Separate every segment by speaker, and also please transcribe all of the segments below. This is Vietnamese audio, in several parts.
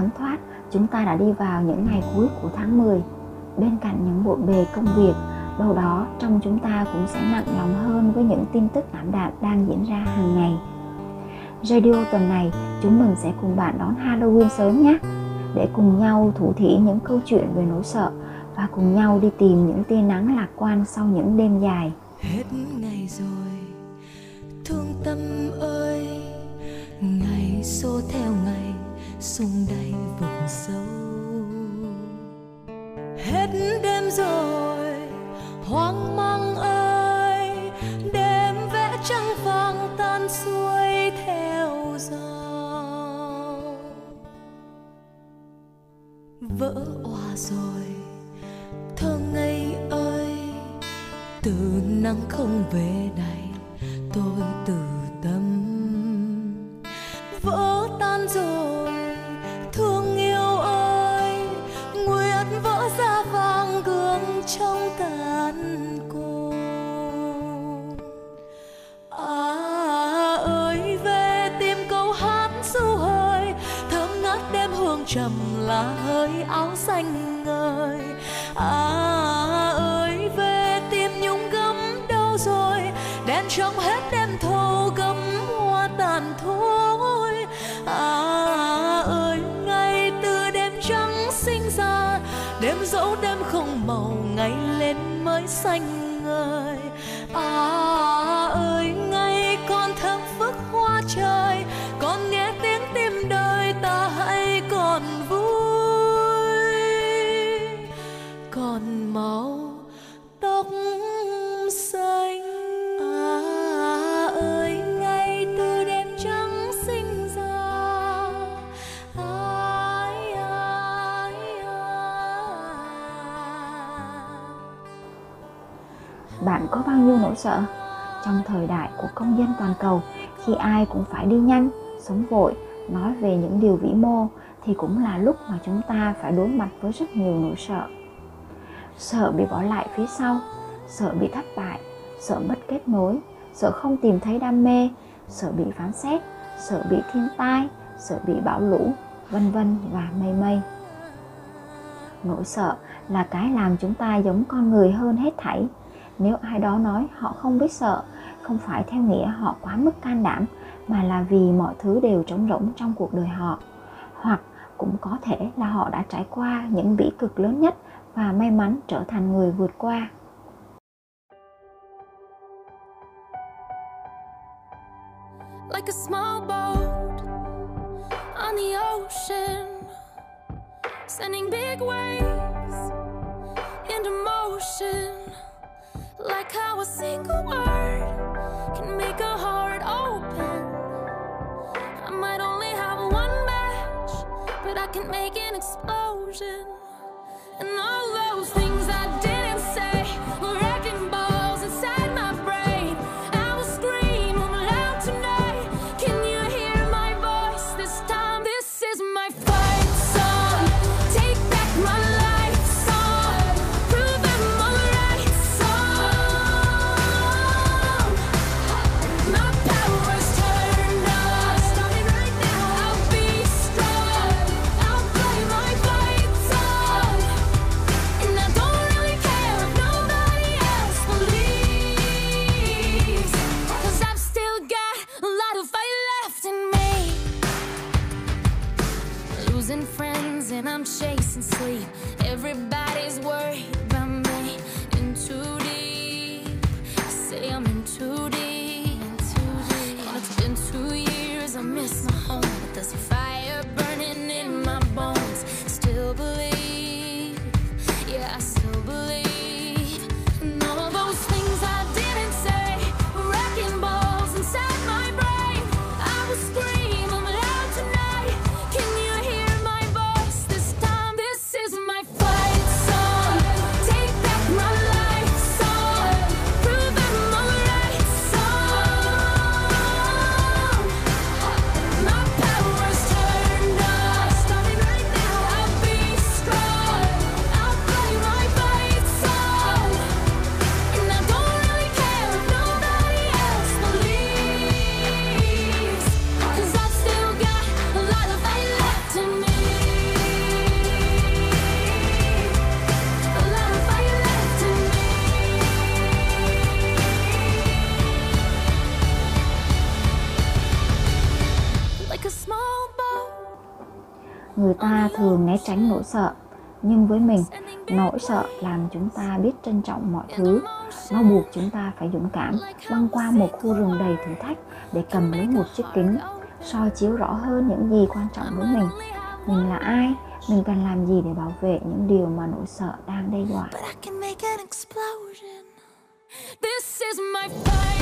Speaker 1: thấm thoát, chúng ta đã đi vào những ngày cuối của tháng 10. Bên cạnh những bộn bề công việc, đâu đó trong chúng ta cũng sẽ nặng lòng hơn với những tin tức ảm đạm đang diễn ra hàng ngày. Radio tuần này, chúng mình sẽ cùng bạn đón Halloween sớm nhé, để cùng nhau thủ thỉ những câu chuyện về nỗi sợ và cùng nhau đi tìm những tia nắng lạc quan sau những đêm dài.
Speaker 2: Hết ngày rồi, thương tâm ơi, ngày xô theo ngày, sung đầy từ nắng không về này, tôi từ tâm. Vỡ tan rồi thương yêu ơi nguyện vỡ ra vàng gương trong tàn cô à ơi về tim câu hát du hơi thơm ngát đêm hương trầm là hơi áo xanh ngời. À trong hết đêm thâu gấm hoa tàn thôi. À ơi ngày từ đêm trắng sinh ra, đêm dẫu đêm không màu, ngày lên mới xanh
Speaker 1: Bạn có bao nhiêu nỗi sợ? Trong thời đại của công dân toàn cầu, khi ai cũng phải đi nhanh, sống vội, nói về những điều vĩ mô thì cũng là lúc mà chúng ta phải đối mặt với rất nhiều nỗi sợ. Sợ bị bỏ lại phía sau, sợ bị thất bại, sợ mất kết nối, sợ không tìm thấy đam mê, sợ bị phán xét, sợ bị thiên tai, sợ bị bão lũ, vân vân và mây mây. Nỗi sợ là cái làm chúng ta giống con người hơn hết thảy. Nếu ai đó nói họ không biết sợ, không phải theo nghĩa họ quá mức can đảm, mà là vì mọi thứ đều trống rỗng trong cuộc đời họ. Hoặc cũng có thể là họ đã trải qua những bỉ cực lớn nhất và may mắn trở thành người vượt qua.
Speaker 3: like a small boat on the ocean, sending big waves into motion. Like how a single word can make a heart open. I might only have one match, but I can make an explosion. And all those things
Speaker 1: sợ. Nhưng với mình, nỗi sợ làm chúng ta biết trân trọng mọi thứ. Nó buộc chúng ta phải dũng cảm băng qua một khu rừng đầy thử thách để cầm lấy một chiếc kính, soi chiếu rõ hơn những gì quan trọng với mình. Mình là ai? Mình cần làm gì để bảo vệ những điều mà nỗi sợ đang đe dọa.
Speaker 3: This is my fight.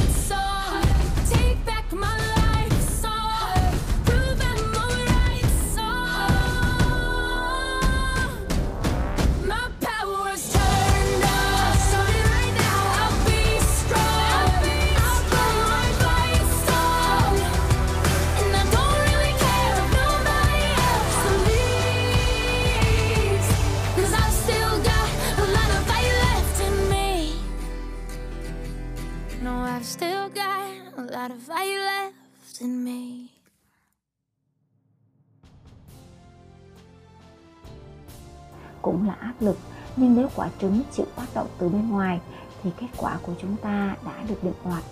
Speaker 1: Cũng là áp lực. Nhưng nếu quả trứng chịu tác động từ bên ngoài, thì kết quả của chúng ta đã được định đoạt.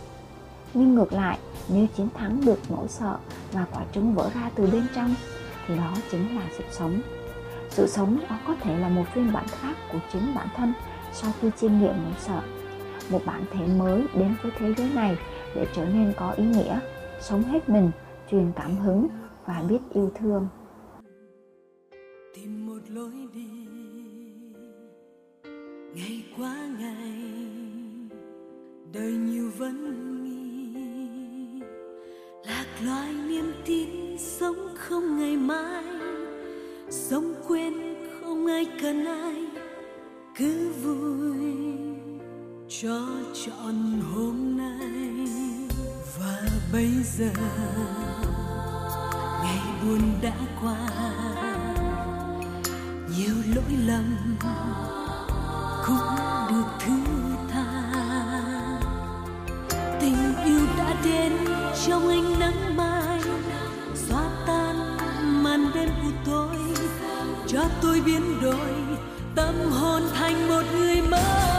Speaker 1: Nhưng ngược lại, nếu chiến thắng được nỗi sợ và quả trứng vỡ ra từ bên trong, thì đó chính là sự sống. Sự sống đó có thể là một phiên bản khác của chính bản thân sau khi chiêm nghiệm nỗi sợ. Một bản thể mới đến với thế giới này để trở nên có ý nghĩa, sống hết mình, truyền cảm hứng và biết yêu thương.
Speaker 2: Tìm một lối đi ngày qua ngày, đời nhiều vấn nghi. Lạc loài niềm tin sống không ngày mai, sống quên không ai cần ai. Cứ vui cho trọn hôm nay. Và bây giờ, ngày buồn đã qua. Nhiều lỗi lầm cũng được thứ tha tình yêu đã đến, trong ánh nắng mai xóa tan màn đêm u tối, cho tôi biến đổi, tâm hồn thành một người mới.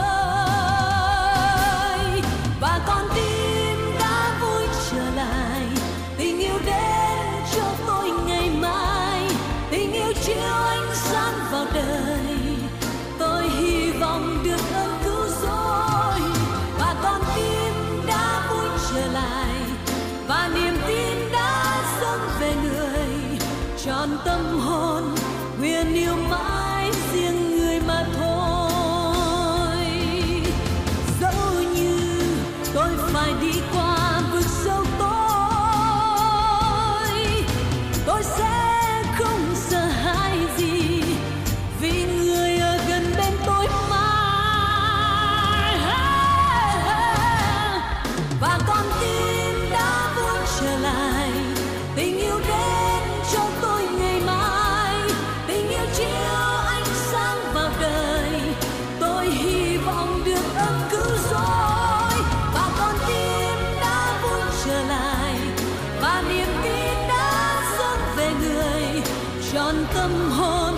Speaker 2: Tròn tâm hồn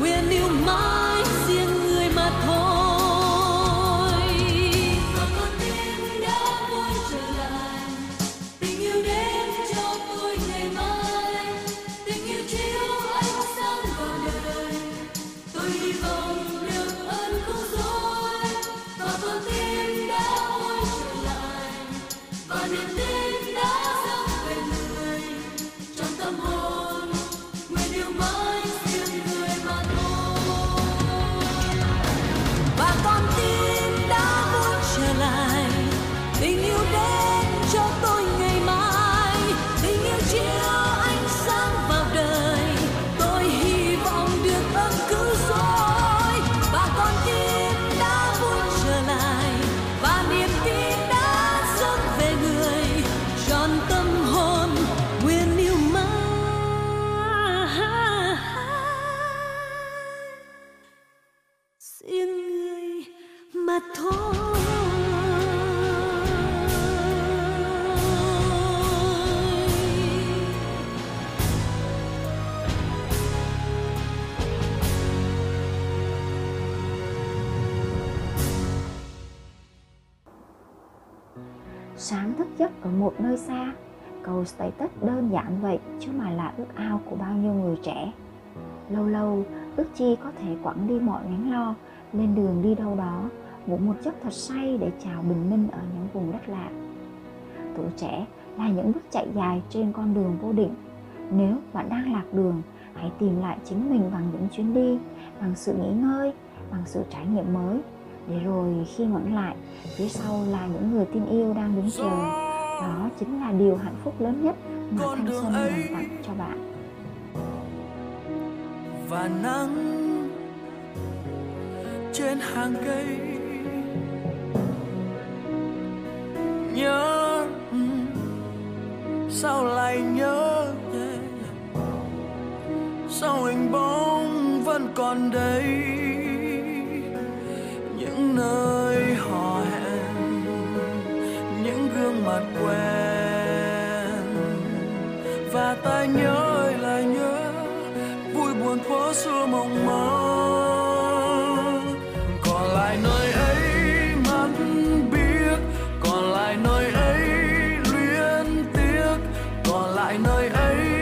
Speaker 2: nguyện yêu mãi. Sáng
Speaker 1: thức giấc ở một nơi xa. Cầu status đơn giản vậy, chứ mà là ước ao của bao nhiêu người trẻ. Lâu lâu, ước chi có thể quẳng đi mọi gánh lo, lên đường đi đâu đó, ngủ một giấc thật say để chào bình minh ở những vùng đất lạ. Tuổi trẻ là những bước chạy dài trên con đường vô định. Nếu bạn đang lạc đường, hãy tìm lại chính mình bằng những chuyến đi, bằng sự nghỉ ngơi, bằng sự trải nghiệm mới để rồi khi ngoảnh lại phía sau là những người tin yêu đang đứng chờ. Đó chính là điều hạnh phúc lớn nhất mà thanh xuân dành tặng cho bạn.
Speaker 4: Và nắng trên hàng cây. Nhớ ừ, sao lại nhớ sao hình bóng vẫn còn đây nhớ ơi nhớ lại nhớ, vui buồn thuở xưa mộng mơ. Còn lại nơi ấy mắt biết, còn lại nơi ấy luyến tiếc. Còn lại nơi ấy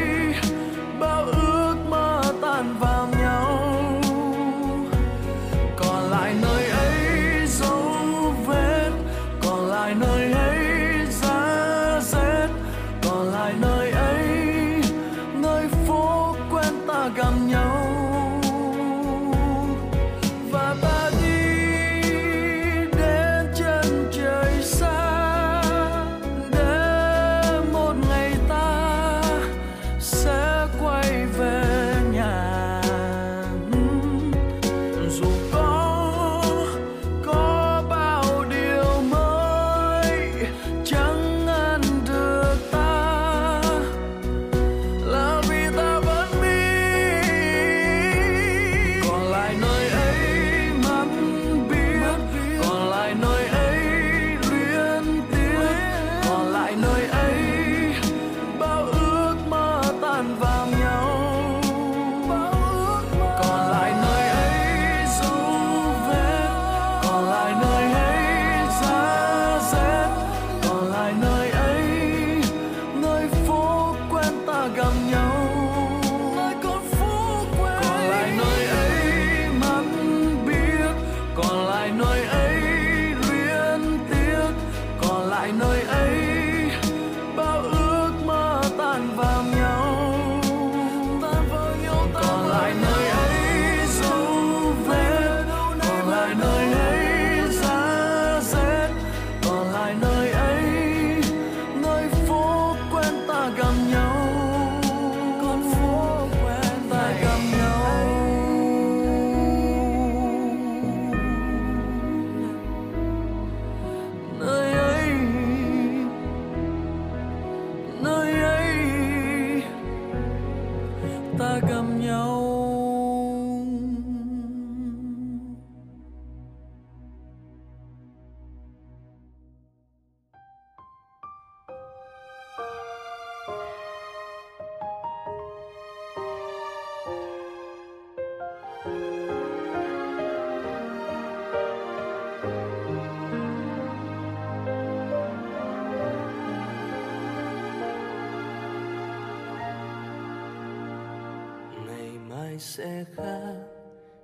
Speaker 4: sẽ khác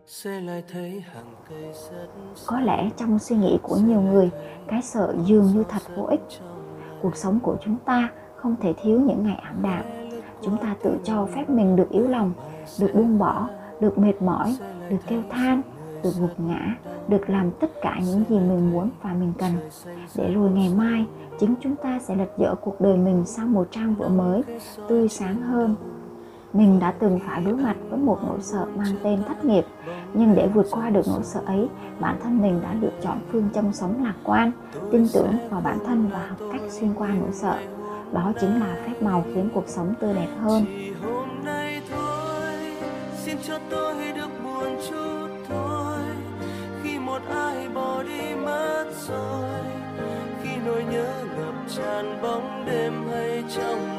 Speaker 4: sẽ lại thấy hàng cây rất
Speaker 1: có lẽ trong suy nghĩ của nhiều người cái sợ dường như thật vô ích. cuộc sống của chúng ta không thể thiếu những ngày ảm đạm. Chúng ta tự cho phép mình được yếu lòng được buông bỏ được mệt mỏi được kêu than được gục ngã được làm tất cả những gì mình muốn và mình cần. để rồi ngày mai chính chúng ta sẽ lật dở cuộc đời mình sang một trang vở mới tươi sáng hơn mình đã từng phải đối mặt với một nỗi sợ mang tên thất nghiệp. Nhưng để vượt qua được nỗi sợ ấy, bản thân mình đã lựa chọn phương châm sống lạc quan, tin tưởng vào bản thân và học cách xuyên qua nỗi sợ. Đó chính là phép màu khiến cuộc sống tươi đẹp hơn.
Speaker 4: Cho tôi được buồn chút thôi. Khi một ai bỏ đi mất rồi, khi nỗi nhớ ngập tràn bóng đêm hay trong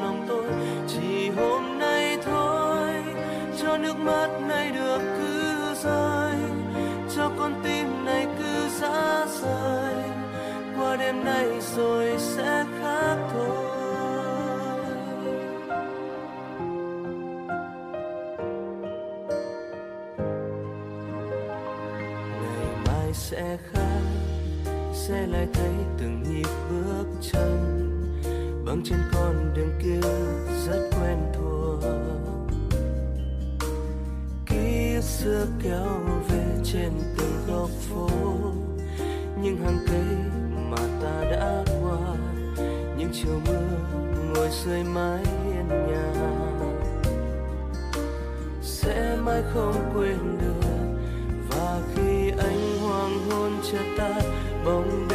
Speaker 5: lại thấy từng nhịp bước chân băng trên con đường kia rất quen thuộc. Ký xưa kéo về trên từng góc phố những hàng cây mà ta đã qua, những chiều mưa ngồi dưới mái hiên nhà. Sẽ mãi không quên được, và khi anh hoàng hôn chợt ta, bóng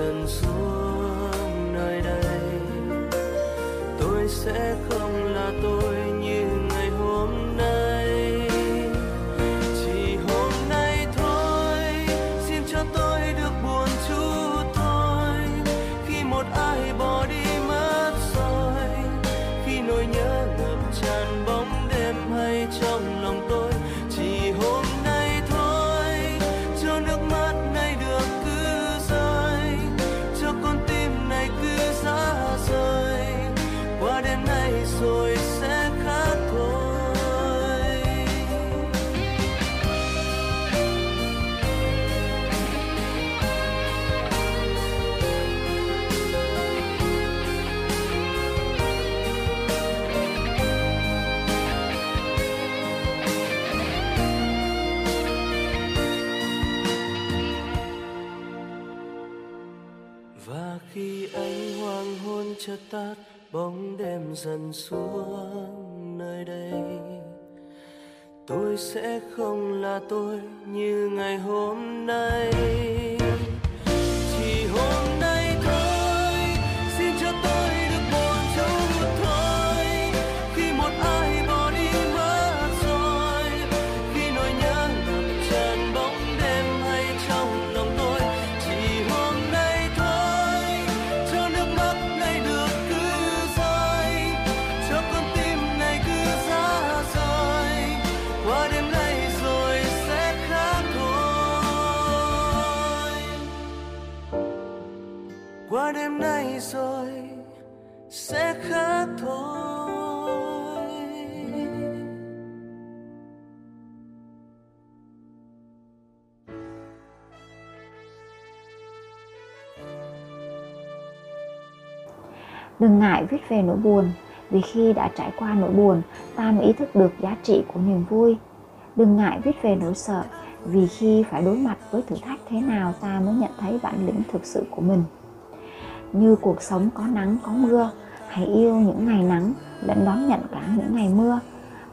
Speaker 5: dần xuống nơi đây. Tôi sẽ không hôn chợt tắt, bóng đêm dần xuống nơi đây. Tôi sẽ không là tôi như ngày hôm nay. Qua đêm nay rồi sẽ khác thôi
Speaker 1: Đừng ngại viết về nỗi buồn, vì khi đã trải qua nỗi buồn, ta mới ý thức được giá trị của niềm vui. Đừng ngại viết về nỗi sợ, vì khi phải đối mặt với thử thách thế nào ta mới nhận thấy bản lĩnh thực sự của mình. Như cuộc sống có nắng có mưa, hãy yêu những ngày nắng lẫn đón nhận cả những ngày mưa.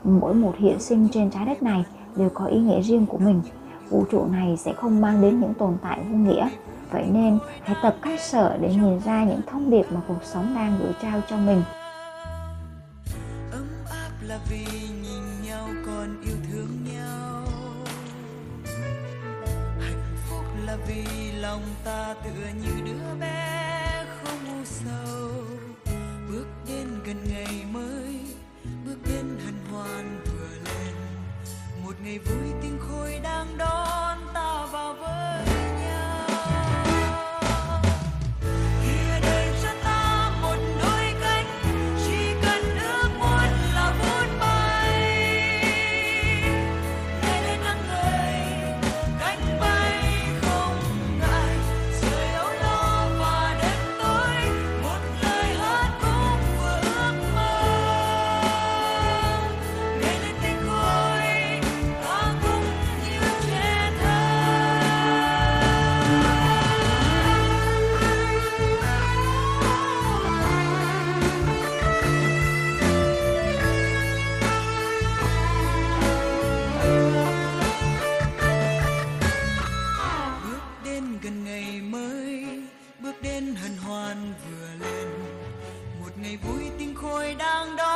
Speaker 1: Mỗi một hiện sinh trên trái đất này đều có ý nghĩa riêng của mình. Vũ trụ này sẽ không mang đến những tồn tại vô nghĩa. Vậy nên hãy tập cách sở để nhìn ra những thông điệp mà cuộc sống đang gửi trao cho mình.
Speaker 6: ấm áp là vì nhìn nhau còn yêu thương nhau hạnh phúc là vì lòng ta tựa như đứa bé ngày vui tinh khôi đang đó.